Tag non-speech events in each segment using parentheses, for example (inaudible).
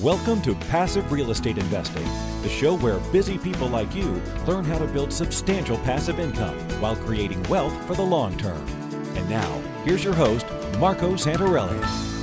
Welcome to Passive Real Estate Investing, the show where busy people like you learn how to build substantial passive income while creating wealth for the long term. And now, here's your host, Marco Santarelli.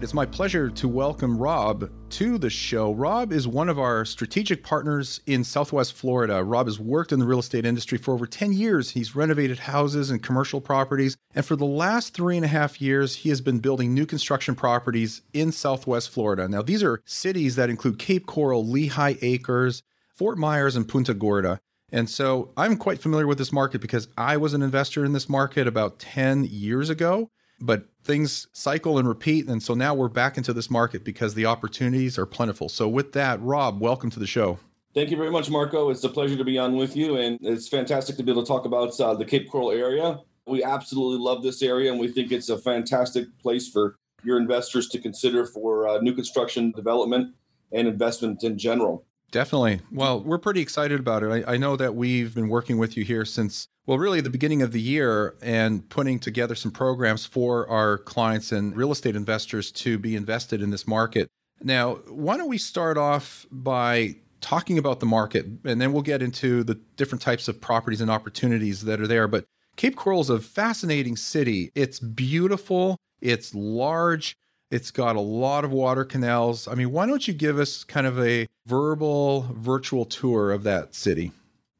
It's my pleasure to welcome Rob to the show. Rob is one of our strategic partners in Southwest Florida. Rob has worked in the real estate industry for over 10 years. He's renovated houses and commercial properties. And for the last three and a half years, he has been building new construction properties in Southwest Florida. Now, these are cities that include Cape Coral, Lehigh Acres, Fort Myers, and Punta Gorda. And so I'm quite familiar with this market because I was an investor in this market about 10 years ago but things cycle and repeat. And so now we're back into this market because the opportunities are plentiful. So, with that, Rob, welcome to the show. Thank you very much, Marco. It's a pleasure to be on with you. And it's fantastic to be able to talk about uh, the Cape Coral area. We absolutely love this area, and we think it's a fantastic place for your investors to consider for uh, new construction development and investment in general. Definitely. Well, we're pretty excited about it. I, I, know that we've been working with you here since, well, really the beginning of the year and putting together some programs for our clients and real estate investors to be invested in this market. Now, why don't we start off by talking about the market and then we'll get into the different types of properties and opportunities that are there. But Cape Coral is a fascinating city. It's beautiful, it's large it's got a lot of water canals. I mean, why don't you give us kind of a verbal, virtual tour of that city?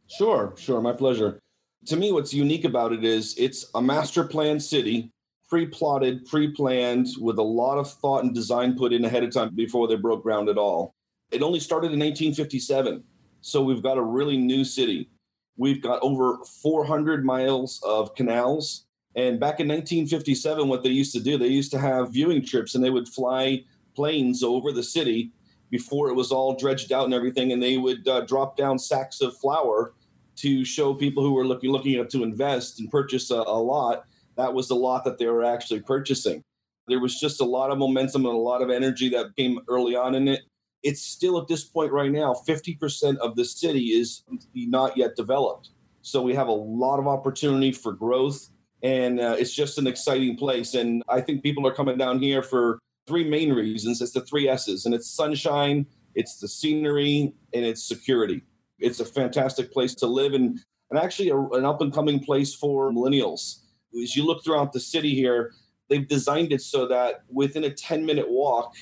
Sure, sure. My pleasure. To me, what's unique about it is it's a master plan city, pre plotted, pre planned, with a lot of thought and design put in ahead of time before they broke ground at all. It only started in 1857. So we've got a really new city. We've got over 400 miles of canals and back in 1957, what they used to do, they used to have viewing trips and they would fly planes over the city before it was all dredged out and everything. And they would uh, drop down sacks of flour to show people who were looking, looking to invest and purchase a, a lot. That was the lot that they were actually purchasing. There was just a lot of momentum and a lot of energy that came early on in it. It's still at this point right now, 50% of the city is not yet developed. So we have a lot of opportunity for growth and uh, it's just an exciting place. And I think people are coming down here for three main reasons. It's the three S's, and it's sunshine, it's the scenery, and it's security. It's a fantastic place to live, and and actually a, an up and coming place for millennials. As you look throughout the city here, they've designed it so that within a 10 minute walk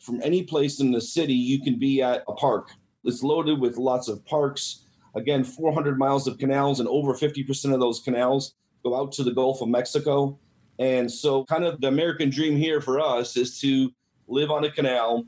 from any place in the city, you can be at a park. It's loaded with lots of parks. Again, 400 miles of canals, and over 50% of those canals go out to the Gulf of Mexico. And so, kind of the American dream here for us is to live on a canal,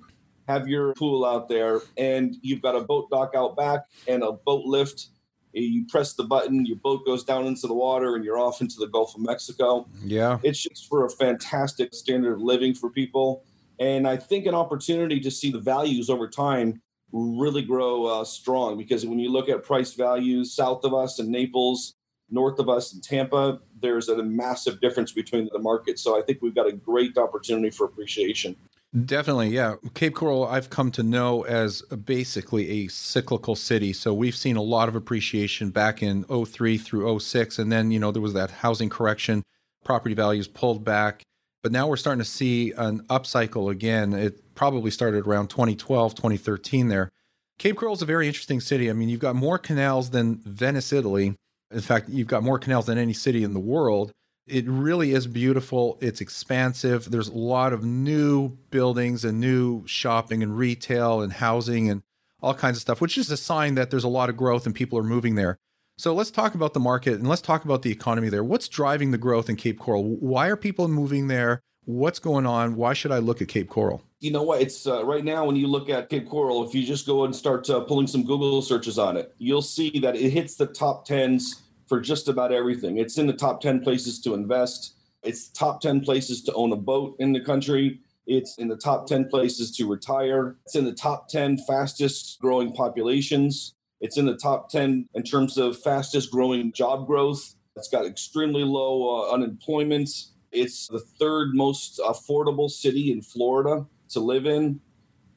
have your pool out there, and you've got a boat dock out back and a boat lift. You press the button, your boat goes down into the water, and you're off into the Gulf of Mexico. Yeah. It's just for a fantastic standard of living for people. And I think an opportunity to see the values over time really grow uh, strong because when you look at price values south of us in Naples, north of us in Tampa, there's a massive difference between the markets. So I think we've got a great opportunity for appreciation. Definitely, yeah. Cape Coral, I've come to know as basically a cyclical city. So we've seen a lot of appreciation back in 03 through 06. And then, you know, there was that housing correction, property values pulled back. But now we're starting to see an upcycle again. It probably started around 2012, 2013 there. Cape Coral is a very interesting city. I mean, you've got more canals than Venice, Italy. In fact, you've got more canals than any city in the world. It really is beautiful. It's expansive. There's a lot of new buildings and new shopping and retail and housing and all kinds of stuff, which is a sign that there's a lot of growth and people are moving there. So let's talk about the market and let's talk about the economy there. What's driving the growth in Cape Coral? Why are people moving there? What's going on? Why should I look at Cape Coral? You know what? It's uh, right now when you look at Cape Coral, if you just go and start uh, pulling some Google searches on it, you'll see that it hits the top tens for just about everything. It's in the top 10 places to invest. It's top 10 places to own a boat in the country. It's in the top 10 places to retire. It's in the top 10 fastest growing populations. It's in the top 10 in terms of fastest growing job growth. It's got extremely low uh, unemployment. It's the third most affordable city in Florida to live in.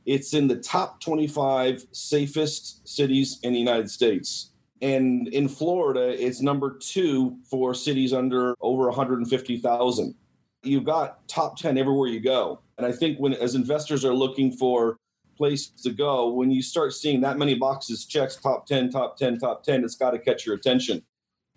It's in the top 25 safest cities in the United States. And in Florida, it's number two for cities under over 150,000. You've got top 10 everywhere you go. And I think when as investors are looking for place to go, when you start seeing that many boxes checks, top 10, top 10, top 10, it's got to catch your attention.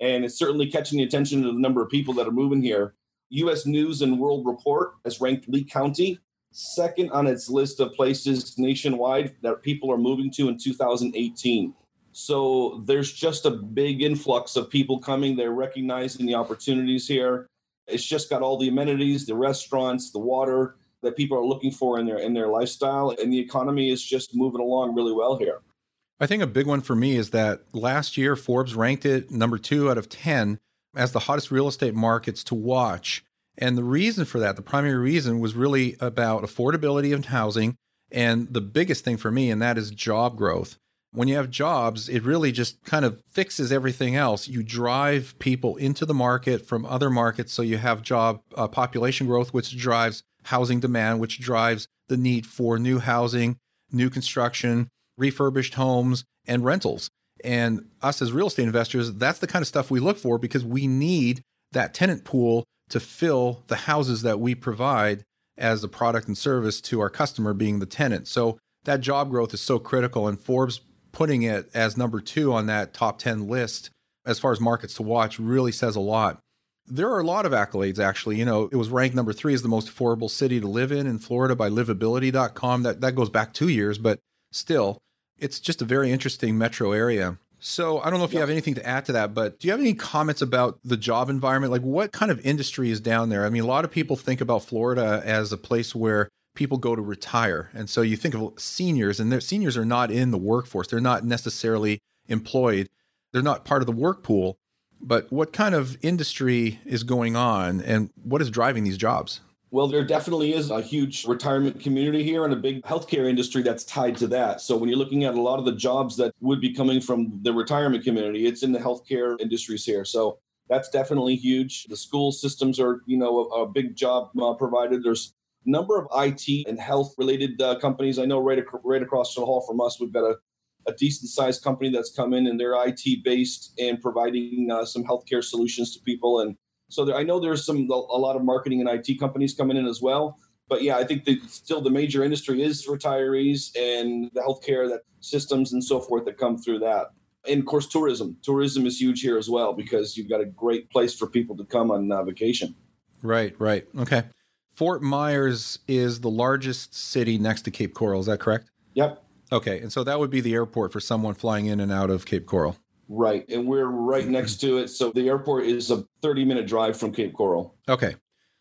And it's certainly catching the attention of the number of people that are moving here. US News and World Report has ranked Lee County second on its list of places nationwide that people are moving to in 2018. So there's just a big influx of people coming. They're recognizing the opportunities here. It's just got all the amenities, the restaurants, the water that people are looking for in their in their lifestyle, and the economy is just moving along really well here. I think a big one for me is that last year Forbes ranked it number two out of ten as the hottest real estate markets to watch. And the reason for that, the primary reason, was really about affordability of housing. And the biggest thing for me, and that is job growth. When you have jobs, it really just kind of fixes everything else. You drive people into the market from other markets. So you have job uh, population growth, which drives housing demand, which drives the need for new housing, new construction, refurbished homes, and rentals. And us as real estate investors, that's the kind of stuff we look for because we need that tenant pool to fill the houses that we provide as a product and service to our customer being the tenant. So that job growth is so critical and Forbes putting it as number 2 on that top 10 list as far as markets to watch really says a lot. There are a lot of accolades actually. You know, it was ranked number 3 as the most affordable city to live in in Florida by livability.com. That that goes back 2 years, but still it's just a very interesting metro area. So I don't know if you have anything to add to that, but do you have any comments about the job environment? Like what kind of industry is down there? I mean, a lot of people think about Florida as a place where people go to retire. And so you think of seniors and their seniors are not in the workforce. They're not necessarily employed. They're not part of the work pool. But what kind of industry is going on and what is driving these jobs? Well, there definitely is a huge retirement community here and a big healthcare industry that's tied to that. So when you're looking at a lot of the jobs that would be coming from the retirement community, it's in the healthcare industries here. So that's definitely huge. The school systems are, you know, a, a big job uh, provided. There's a number of IT and health related uh, companies. I know right, ac- right across the hall from us, we've got a, a decent sized company that's come in and they're IT based and providing uh, some healthcare solutions to people. And so there, I know there's some a lot of marketing and IT companies coming in as well. But yeah, I think that still the major industry is retirees and the healthcare that systems and so forth that come through that. And of course, tourism. Tourism is huge here as well because you've got a great place for people to come on uh, vacation. Right, right. Okay. Fort Myers is the largest city next to Cape Coral. Is that correct? Yep. Okay. And so that would be the airport for someone flying in and out of Cape Coral. Right. And we're right next to it. So the airport is a 30 minute drive from Cape Coral. Okay.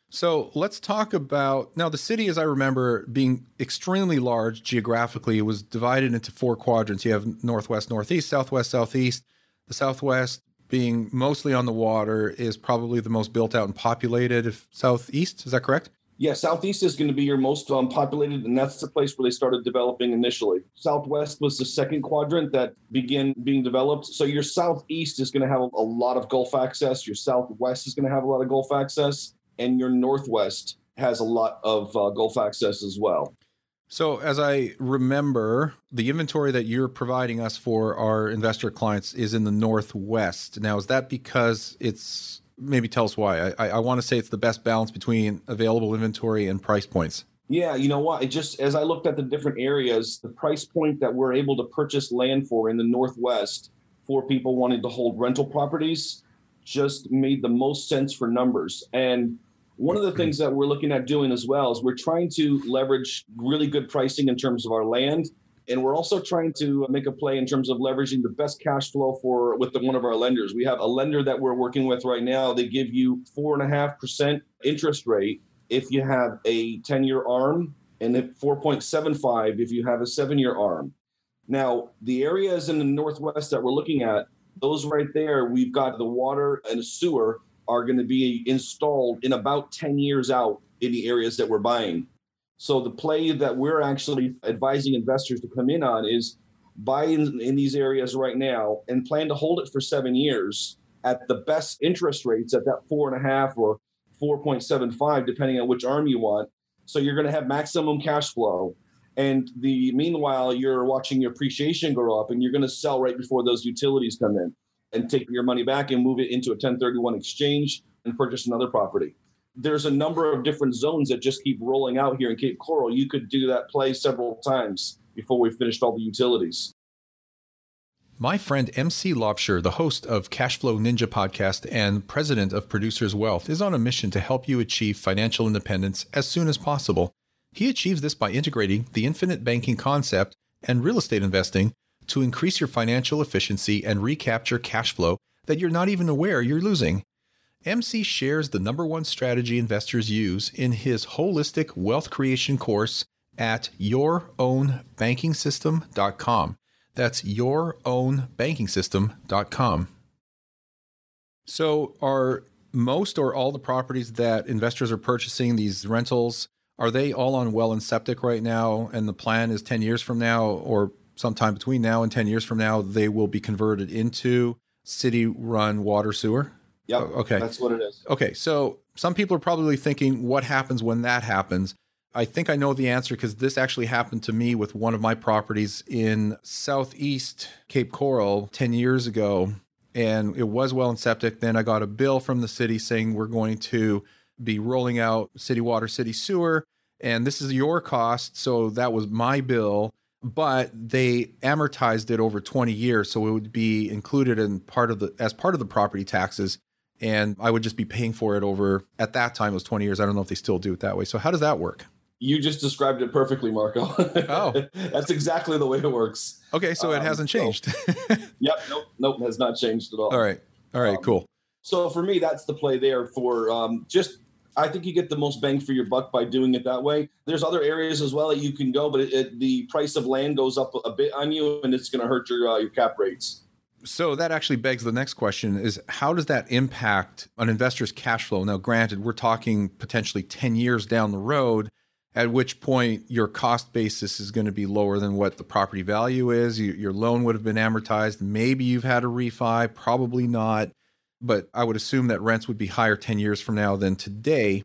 So let's talk about now the city, as I remember, being extremely large geographically. It was divided into four quadrants. You have northwest, northeast, southwest, southeast. The southwest being mostly on the water is probably the most built out and populated. Southeast, is that correct? Yeah, southeast is going to be your most um, populated, and that's the place where they started developing initially. Southwest was the second quadrant that began being developed. So your southeast is going to have a, lot of Gulf access. Your southwest is going to have a lot of Gulf access, and your northwest has a lot of uh, Gulf access as well. So, as I remember, the inventory that you're providing us for our investor clients is in the Northwest. Now, is that because it's maybe tell us why. I, I want to say it's the best balance between available inventory and price points. Yeah, you know what? It just as I looked at the different areas, the price point that we're able to purchase land for in the Northwest for people wanting to hold rental properties just made the most sense for numbers. And one of the things that we're looking at doing as well is we're trying to leverage really good pricing in terms of our land and we're also trying to make a play in terms of leveraging the best cash flow for with the, one of our lenders. We have a lender that we're working with right now. They give you four and a half percent interest rate if you have a 10 year arm, and at 4.75 if you have a seven year arm. Now, the areas in the Northwest that we're looking at, those right there, we've got the water and the sewer are going to be installed in about 10 years out in the areas that we're buying. So the play that we're actually advising investors to come in on is buy in, in these areas right now and plan to hold it for seven years at the best interest rates at that four and a half or 4.75, depending on which arm you want. So you're going to have maximum cash flow. And the meanwhile, you're watching your appreciation go up and you're going to sell right before those utilities come in and take your money back and move it into a 1031 exchange and purchase another property. There's a number of different zones that just keep rolling out here in Cape Coral. You could do that play several times before we finished all the utilities. My friend MC Laubscher, the host of Cashflow Ninja podcast and president of Producers Wealth, is on a mission to help you achieve financial independence as soon as possible. He achieves this by integrating the infinite banking concept and real estate investing to increase your financial efficiency and recapture cash flow that you're not even aware you're losing. MC shares the number one strategy investors use in his holistic wealth creation course at yourownbankingsystem.com. That's yourownbankingsystem.com. So, are most or all the properties that investors are purchasing these rentals are they all on well and septic right now and the plan is 10 years from now or sometime between now and 10 years from now they will be converted into city run water sewer Yep. Oh, okay That's what it is. okay so some people are probably thinking what happens when that happens I think I know the answer because this actually happened to me with one of my properties in southeast Cape Coral 10 years ago. And it was well and septic. Then I got a bill from the city saying we're going to be rolling out city water, city sewer, and this is your cost. So that was my bill. But they amortized it over 20 years. So it would be included in part of the as part of the property taxes. And I would just be paying for it over at that time it was 20 years. I don't know if they still do it that way. So how does that work? You just described it perfectly, Marco. Oh. (laughs) that's exactly the way it works. Okay, so it Um, hasn't so- changed. (laughs) Yep. Nope. Nope. Has not changed at all. all right. All right, Um, cool. So for me, that's the play there for um, just. I think you get the most bang for your buck by doing it that way. There's other areas as well that you can go, but it, it, the price of land goes up a bit on you, and it's going to hurt your uh, your cap rates. So that actually begs the next question is how does that impact an investor's cash flow? Now, granted, we're talking potentially 10 years down the road, at which point your cost basis is going to be lower than what the property value is. Your loan would have been amortized. Maybe you've had a refi, probably not. But I would assume that rents would be higher 10 years from now than today.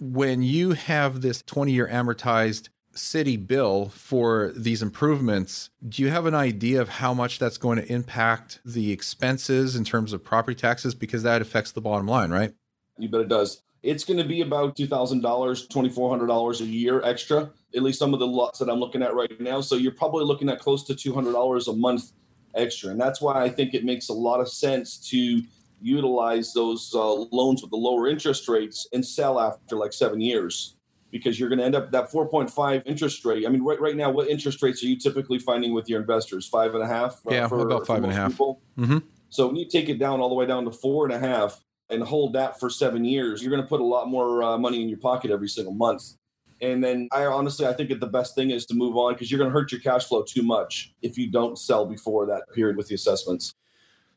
When you have this 20 year amortized city bill for these improvements, do you have an idea of how much that's going to impact the expenses in terms of property taxes? Because that affects the bottom line, right? You bet it does. It's going to be about two thousand dollars, twenty four hundred dollars a year extra. At least some of the lots that I'm looking at right now. So you're probably looking at close to two hundred dollars a month extra, and that's why I think it makes a lot of sense to utilize those uh, loans with the lower interest rates and sell after like seven years because you're going to end up that 4.5 interest rate. I mean, right right now, what interest rates are you typically finding with your investors? Five and a half. uh, Yeah, about five and a half. Mhm. So when you take it down all the way down to four and a half and hold that for seven years, you're going to put a lot more uh, money in your pocket every single month. And then I honestly, I think that the best thing is to move on because you're going to hurt your cash flow too much if you don't sell before that period with the assessments.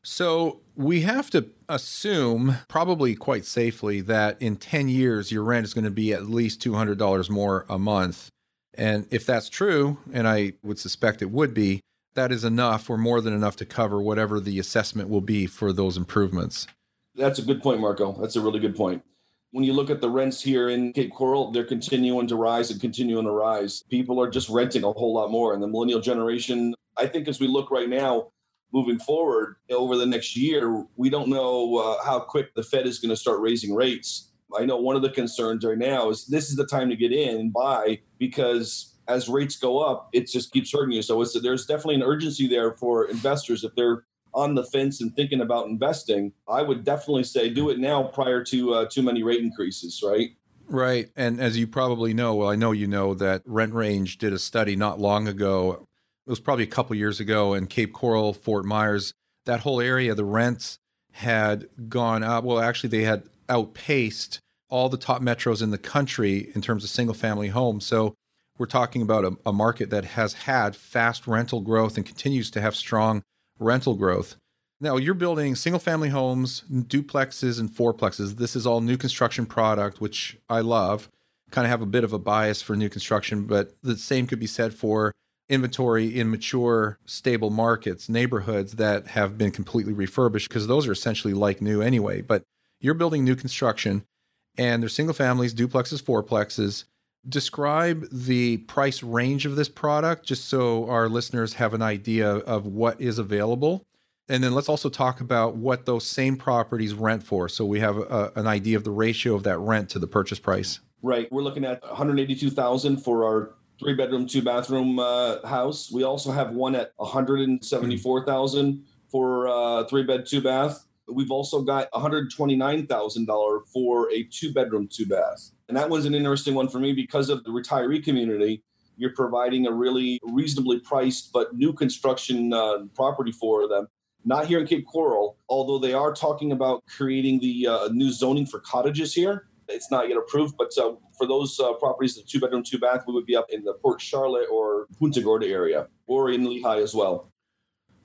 So we have to assume, probably quite safely, that in 10 years, your rent is going to be at least $200 more a month. And if that's true, and I would suspect it would be, that is enough or more than enough to cover whatever the assessment will be for those improvements. That's a good point, Marco. That's a really good point. When you look at the rents here in Cape Coral, they're continuing to rise and continuing to rise. People are just renting a whole lot more. And the millennial generation, I think as we look right now, moving forward over the next year, we don't know uh, how quick the Fed is going to start raising rates. I know one of the concerns right now is this is the time to get in and buy because as rates go up, it just keeps hurting you. So there's definitely an urgency there for investors if they're on the fence and thinking about investing. I would definitely say do it now prior to uh, too many rate increases, right? Right. And as you probably know, well, I know you know that Rent Range did a study not long ago. It was probably a couple years ago in Cape Coral, Fort Myers. That whole area, the rents had gone up. Well, actually, they had outpaced all the top metros in the country in terms of single family homes. So we're talking about a, a market that has had fast rental growth and continues to have strong rental growth. Now you're building single family homes, duplexes, and fourplexes. This is all new construction product, which I love. Kind of have a bit of a bias for new construction, but the same could be said for inventory in mature, stable markets, neighborhoods that have been completely refurbished, because those are essentially like new anyway. But you're building new construction, and they're single families, duplexes, fourplexes. Describe the price range of this product, just so our listeners have an idea of what is available And then let's also talk about what those same properties rent for. So we have a, an idea of the ratio of that rent to the purchase price. Right. We're looking at 182,000 for our three bedroom, two bathroom uh, house. We also have one at 174,000 for uh, three bed, two bath. We've also got $129,000 for a two bedroom, two bath. And that was an interesting one for me because of the retiree community. You're providing a really reasonably priced but new construction uh, property for them. Not here in Cape Coral, although they are talking about creating the uh, new zoning for cottages here. It's not yet approved, but uh, for those uh, properties, the two bedroom, two bath, we would be up in the Port Charlotte or Punta Gorda area or in Lehigh as well.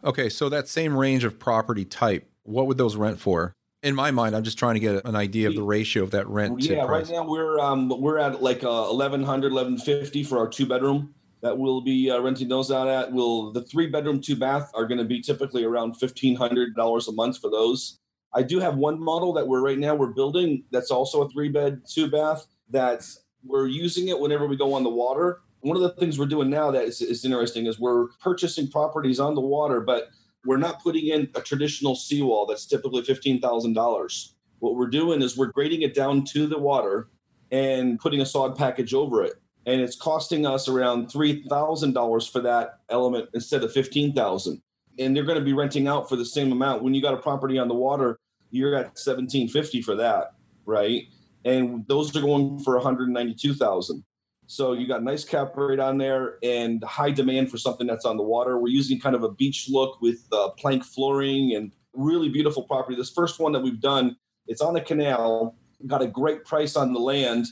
Okay, so that same range of property type, what would those rent for? In my mind, I'm just trying to get an idea of the ratio of that rent. Yeah, right now we're um, we're at like uh, 1100 1150 for our two bedroom that we'll be uh, renting those out at. Will the three bedroom, two bath are going to be typically around $1,500 a month for those. I do have one model that we're right now we're building that's also a three bed, two bath that we're using it whenever we go on the water. One of the things we're doing now that is, is interesting is we're purchasing properties on the water, but we're not putting in a traditional seawall that's typically $15,000. What we're doing is we're grading it down to the water and putting a sod package over it and it's costing us around $3,000 for that element instead of 15,000. And they're going to be renting out for the same amount. When you got a property on the water, you're at 1750 for that, right? And those are going for 192,000. So you got nice cap rate on there and high demand for something that's on the water. We're using kind of a beach look with uh, plank flooring and really beautiful property. This first one that we've done, it's on the canal, got a great price on the land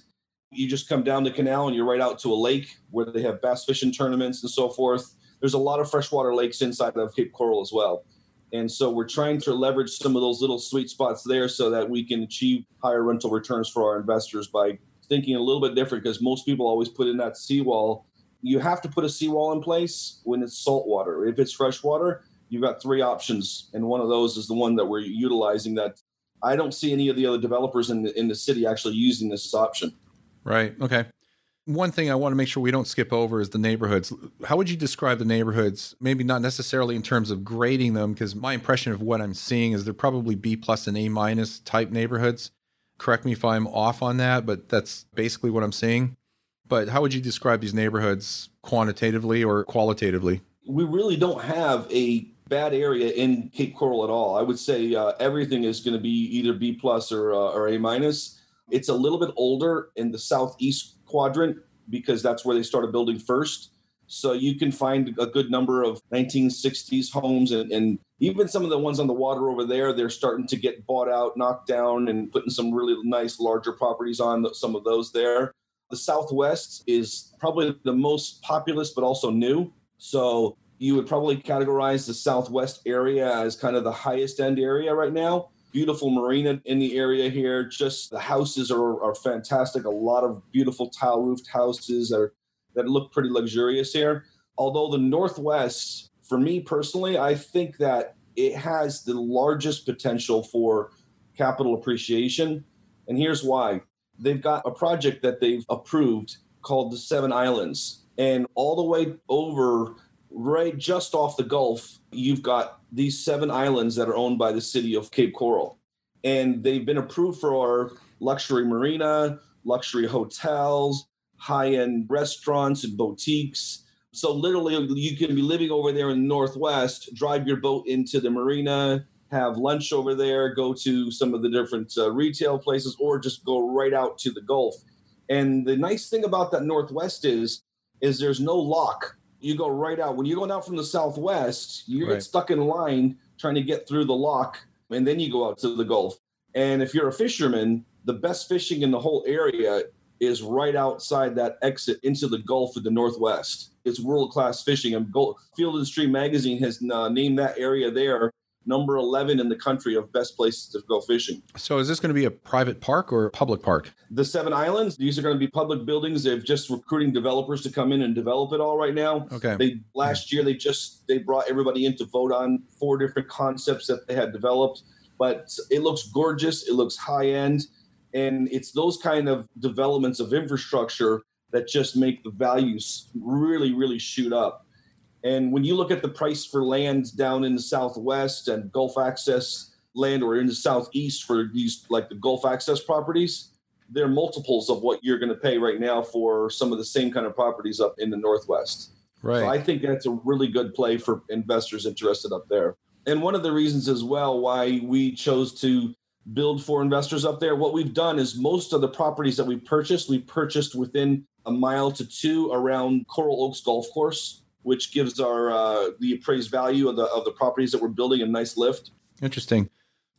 you just come down the canal and you're right out to a lake where they have bass fishing tournaments and so forth. There's a lot of freshwater lakes inside of Cape Coral as well. And so we're trying to leverage some of those little sweet spots there so that we can achieve higher rental returns for our investors by thinking a little bit different because most people always put in that seawall. You have to put a seawall in place when it's saltwater. If it's freshwater, you've got three options. And one of those is the one that we're utilizing that I don't see any of the other developers in the, in the city actually using this option. Right. Okay. One thing I want to make sure we don't skip over is the neighborhoods. How would you describe the neighborhoods? Maybe not necessarily in terms of grading them, because my impression of what I'm seeing is they're probably B plus and A minus type neighborhoods. Correct me if I'm off on that, but that's basically what I'm seeing. But how would you describe these neighborhoods quantitatively or qualitatively? We really don't have a bad area in Cape Coral at all. I would say uh, everything is going to be either B plus or, uh, or A minus. It's a little bit older in the southeast quadrant because that's where they started building first. So you can find a good number of 1960s homes and, and, even some of the ones on the water over there, they're starting to get bought out, knocked down, and putting some really nice larger properties on some of those there. The Southwest is probably the most populous, but also new. So you would probably categorize the Southwest area as kind of the highest end area right now beautiful marina in the area here. Just the houses are, are fantastic. A lot of beautiful tile roofed houses that, are, that look pretty luxurious here. Although the Northwest, for me personally, I think that it has the largest potential for capital appreciation. And here's why they've got a project that they've approved called the Seven Islands. And all the way over right just off the Gulf, you've got these seven islands that are owned by the city of Cape Coral. And they've been approved for our luxury marina, luxury hotels, high end restaurants and boutiques. So, literally, you can be living over there in the Northwest, drive your boat into the marina, have lunch over there, go to some of the different uh, retail places, or just go right out to the Gulf. And the nice thing about that Northwest is, is there's no lock you go right out. When you're going out from the southwest, you right. get stuck in line trying to get through the lock, and then you go out to the Gulf. And if you're a fisherman, the best fishing in the whole area is right outside that exit into the Gulf of the Northwest. It's world class fishing. And Field and Stream magazine has uh, named that area there number 11 in the country of best places to go fishing. So is this going to be a private park or a public park? The Seven Islands, these are going to be public buildings. They've just recruiting developers to come in and develop it all right now. Okay. They last year they just they brought everybody in to vote on four different concepts that they had developed, but it looks gorgeous, it looks high end, and it's those kind of developments of infrastructure that just make the values really really shoot up And when you look at the price for land down in the southwest and Gulf access land or in the southeast for these like the Gulf access properties, they're multiples of what you're going to pay right now for some of the same kind of properties up in the northwest. Right. So I think that's a really good play for investors interested up there. And one of the reasons as well why we chose to build for investors up there, what we've done is most of the properties that we purchased, we purchased within a mile to two around Coral Oaks Golf Course, which gives our uh, the appraised value of the of the properties that we're building a nice lift. Interesting.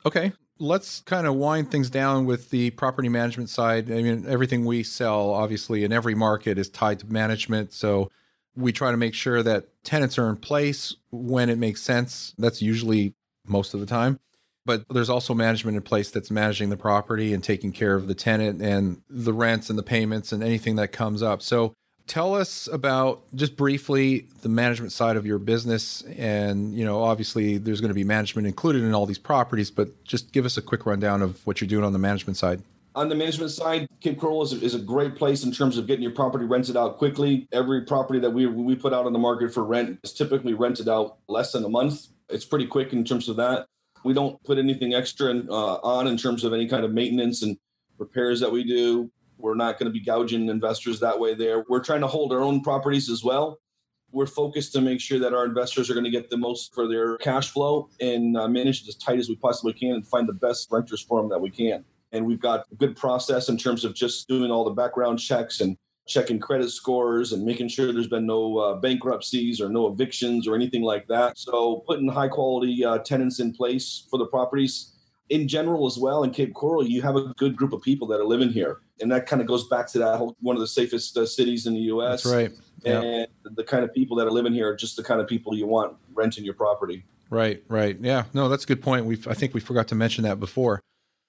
Okay, let's kind of wind things down with the property management side. I mean, everything we sell, obviously, in every market is tied to management. So we try to make sure that tenants are in place when it makes sense. That's usually most of the time. But there's also management in place that's managing the property and taking care of the tenant and the rents and the payments and anything that comes up. So tell us about just briefly the management side of your business. And you know obviously there's going to be management included in all these properties but just give us a quick rundown of what you're doing on the management side. On the management side cape coral is a, is a great place in terms of getting your property rented out quickly. Every property that we, we put out on the market for rent is typically rented out less than a month. It's pretty quick in terms of that. We don't put anything extra in, uh, on in terms of any kind of maintenance and repairs that we do we're not going to be gouging investors that way there. We're trying to hold our own properties as well. We're focused to make sure that our investors are going to get the most for their cash flow and uh, manage it as tight as we possibly can and find the best renters for them that we can. And we've got a good process in terms of just doing all the background checks and checking credit scores and making sure there's been no uh, bankruptcies or no evictions or anything like that. So putting high quality uh, tenants in place for the properties in general as well in Cape Coral, you have a good group of people that are living here, and that kind of goes back to that whole, one of the safest uh, cities in the U.S. That's right. And the kind of people that are living here are just the kind of people you want renting your property. Right, right. Yeah, no, that's a good point. We I think we forgot to mention that before.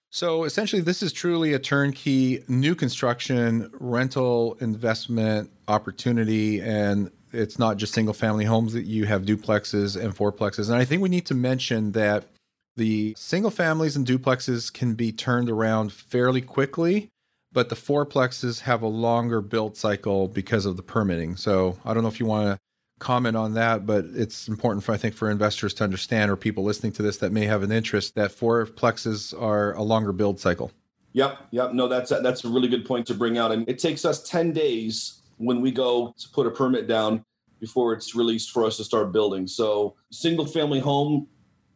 So essentially, this is truly a turnkey new construction rental investment opportunity, and it's not just single family homes that you have duplexes and fourplexes. And I think we need to mention that the single families and duplexes can be turned around fairly quickly, but the fourplexes have a longer build cycle because of the permitting. So I don't know if you want to comment on that, but it's important for I think for investors to understand or people listening to this that may have an interest that fourplexes are a longer build cycle. Yep, yep. No, that's a, that's a really good point to bring out. And it takes us 10 days when we go to put a permit down before it's released for us to start building. So, single family home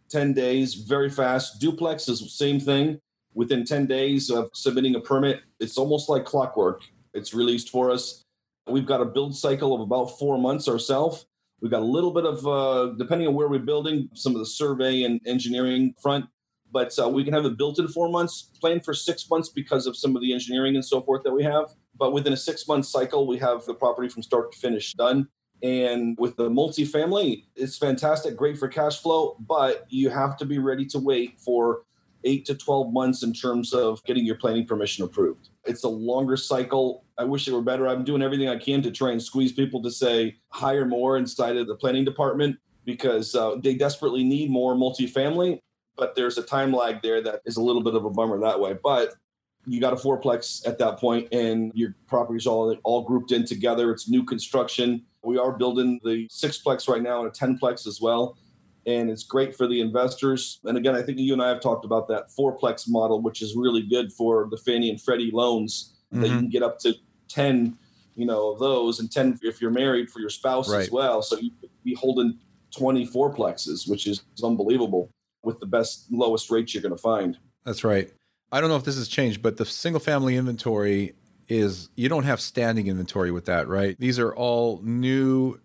10 days, very fast. Duplex is the same thing. Within 10 days of submitting a permit, it's almost like clockwork. It's released for us. We've got a build cycle of about four months ourselves. We've got a little bit of, uh, depending on where we're building, some of the survey and engineering front, but uh, we can have it built in four months, planned for six months because of some of the engineering and so forth that we have. But within a six month cycle, we have the property from start to finish done. And with the multifamily, it's fantastic, great for cash flow, but you have to be ready to wait for eight to 12 months in terms of getting your planning permission approved. It's a longer cycle. I wish it were better. I'm doing everything I can to try and squeeze people to say hire more inside of the planning department because uh, they desperately need more multifamily. But there's a time lag there that is a little bit of a bummer that way. But you got a fourplex at that point and your property's all all grouped in together. It's new construction we are building the sixplex right now and a tenplex as well. And it's great for the investors. And again, I think you and I have talked about that fourplex model, which is really good for the Fannie and Freddie loans mm-hmm. that you mm-hmm. can get up to 10, you know, of those and 10 if you're married for your spouse right. as well. So you could be holding 20 fourplexes, which is unbelievable with the best, lowest rates you're going to find. That's right. I don't know if this has changed, but the single family inventory is you don't have standing inventory with that, right? These are all new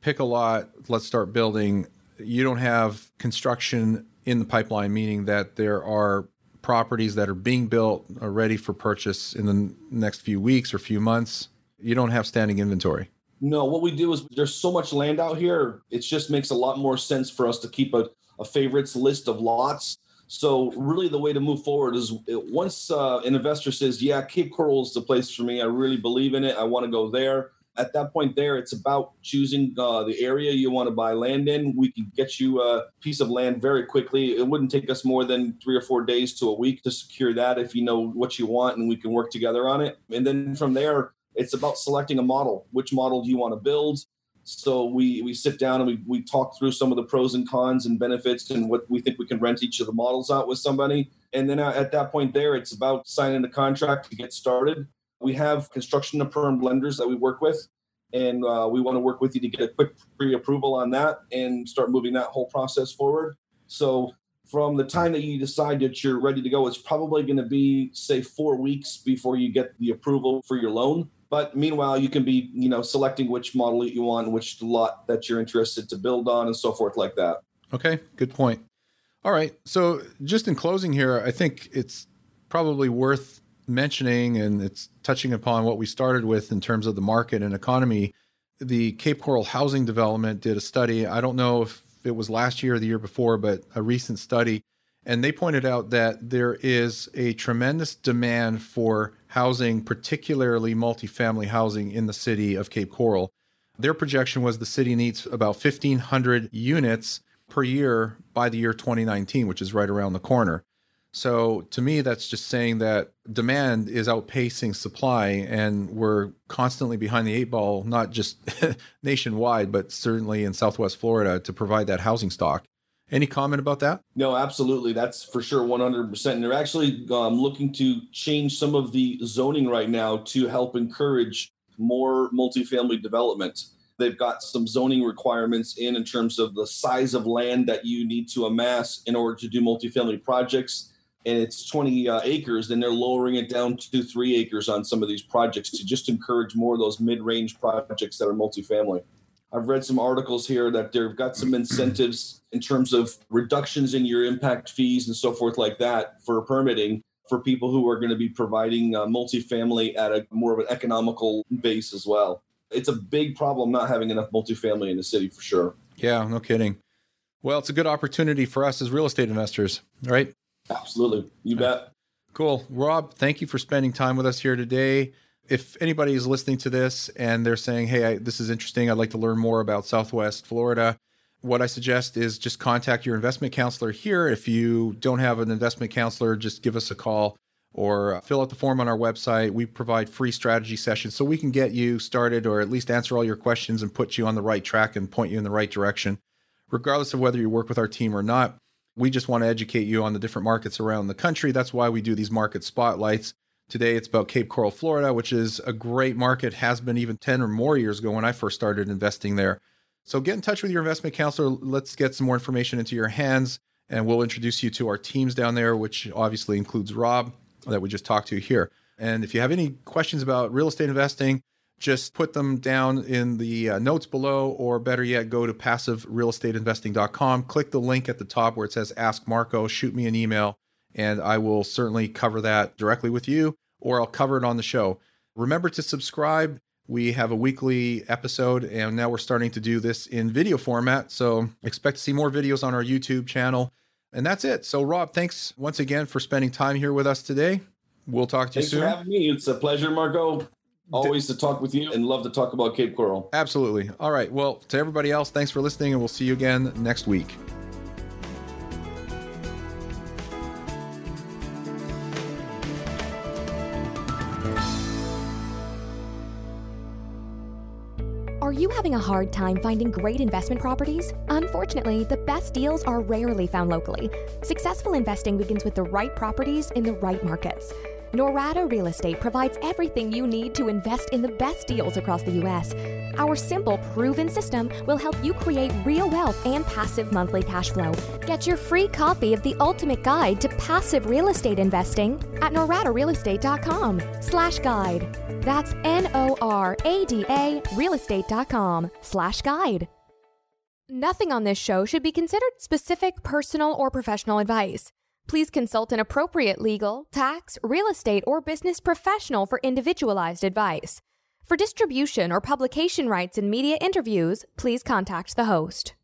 pick a lot, let's start building. You don't have construction in the pipeline, meaning that there are properties that are being built are ready for purchase in the next few weeks or few months. You don't have standing inventory. No, what we do is there's so much land out here, it just makes a lot more sense for us to keep a, a favorites list of lots so really, the way to move forward is once uh, an investor says, "Yeah, Cape Coral is the place for me. I really believe in it. I want to go there." At that point, there it's about choosing uh, the area you want to buy land in. We can get you a piece of land very quickly. It wouldn't take us more than three or four days to a week to secure that if you know what you want, and we can work together on it. And then from there, it's about selecting a model. Which model do you want to build? So we we sit down and we we talk through some of the pros and cons and benefits and what we think we can rent each of the models out with somebody. And then at that point there, it's about signing the contract to get started. We have construction and perm lenders that we work with, and uh, we want to work with you to get a quick pre-approval on that and start moving that whole process forward. So from the time that you decide that you're ready to go, it's probably going to be say four weeks before you get the approval for your loan. But meanwhile, you can be, you know, selecting which model you want, which lot that you're interested to build on, and so forth like that. Okay, good point. All right. So, just in closing here, I think it's probably worth mentioning, and it's touching upon what we started with in terms of the market and economy. The Cape Coral Housing Development did a study. I don't know if it was last year or the year before, but a recent study. And they pointed out that there is a tremendous demand for housing, particularly multifamily housing in the city of Cape Coral. Their projection was the city needs about 1,500 units per year by the year 2019, which is right around the corner. So to me, that's just saying that demand is outpacing supply, and we're constantly behind the eight ball, not just (laughs) nationwide, but certainly in Southwest Florida to provide that housing stock. Any comment about that? No, absolutely. That's for sure 100%. And they're actually um, looking to change some of the zoning right now to help encourage more multifamily development. They've got some zoning requirements in in terms of the size of land that you need to amass in order to do multifamily projects and it's 20 uh, acres, then they're lowering it down to three acres on some of these projects to just encourage more of those mid-range projects that are multifamily. I've read some articles here that they've got some incentives in terms of reductions in your impact fees and so forth like that for permitting for people who are going to be providing uh, multifamily at a more of an economical base as well. It's a big problem not having enough multifamily in the city for sure. Yeah, no kidding. Well, it's a good opportunity for us as real estate investors, right? Absolutely. You bet. Cool. Rob, thank you for spending time with us here today. If anybody is listening to this and they're saying, hey, I, this is interesting, I'd like to learn more about Southwest Florida, what I suggest is just contact your investment counselor here. If you don't have an investment counselor, just give us a call or fill out the form on our website. We provide free strategy sessions so we can get you started or at least answer all your questions and put you on the right track and point you in the right direction, regardless of whether you work with our team or not. We just want to educate you on the different markets around the country. That's why we do these market spotlights. Today it's about Cape Coral, Florida, which is a great market, has been even 10 or more years ago when I first started investing there. So get in touch with your investment counselor. Let's get some more information into your hands, and we'll introduce you to our teams down there, which obviously includes Rob that we just talked to here. And if you have any questions about real estate investing, just put them down in the uh, notes below, or better yet, go to passiverealestateinvesting.com. Click the link at the top where it says Ask Marco, shoot me an email, and I will certainly cover that directly with you, or I'll cover it on the show. Remember to subscribe. We have a weekly episode, and now we're starting to do this in video format. So expect to see more videos on our YouTube channel. And that's it. So, Rob, thanks once again for spending time here with us today. We'll talk to Thanks you soon. Thanks for having me. It's a pleasure, Marco. Always to talk with you and love to talk about Cape Coral. Absolutely. All right. Well, to everybody else, thanks for listening, and we'll see you again next week. Are you having a hard time finding great investment properties? Unfortunately, the best deals are rarely found locally. Successful investing begins with the right properties in the right markets. Norada Real Estate provides everything you need to invest in the best deals across the U.S. Our simple, proven system will help you create real wealth and passive monthly cash flow. Get your free copy of the ultimate guide to passive real estate investing at noradarealestate.com slash guide. That's N-O-R-A-D-A realestate.com slash guide. Nothing on this show should be considered specific personal or professional advice. Please consult an appropriate legal, tax, real estate, or business professional for individualized advice. For distribution or publication rights in media interviews, please contact the host.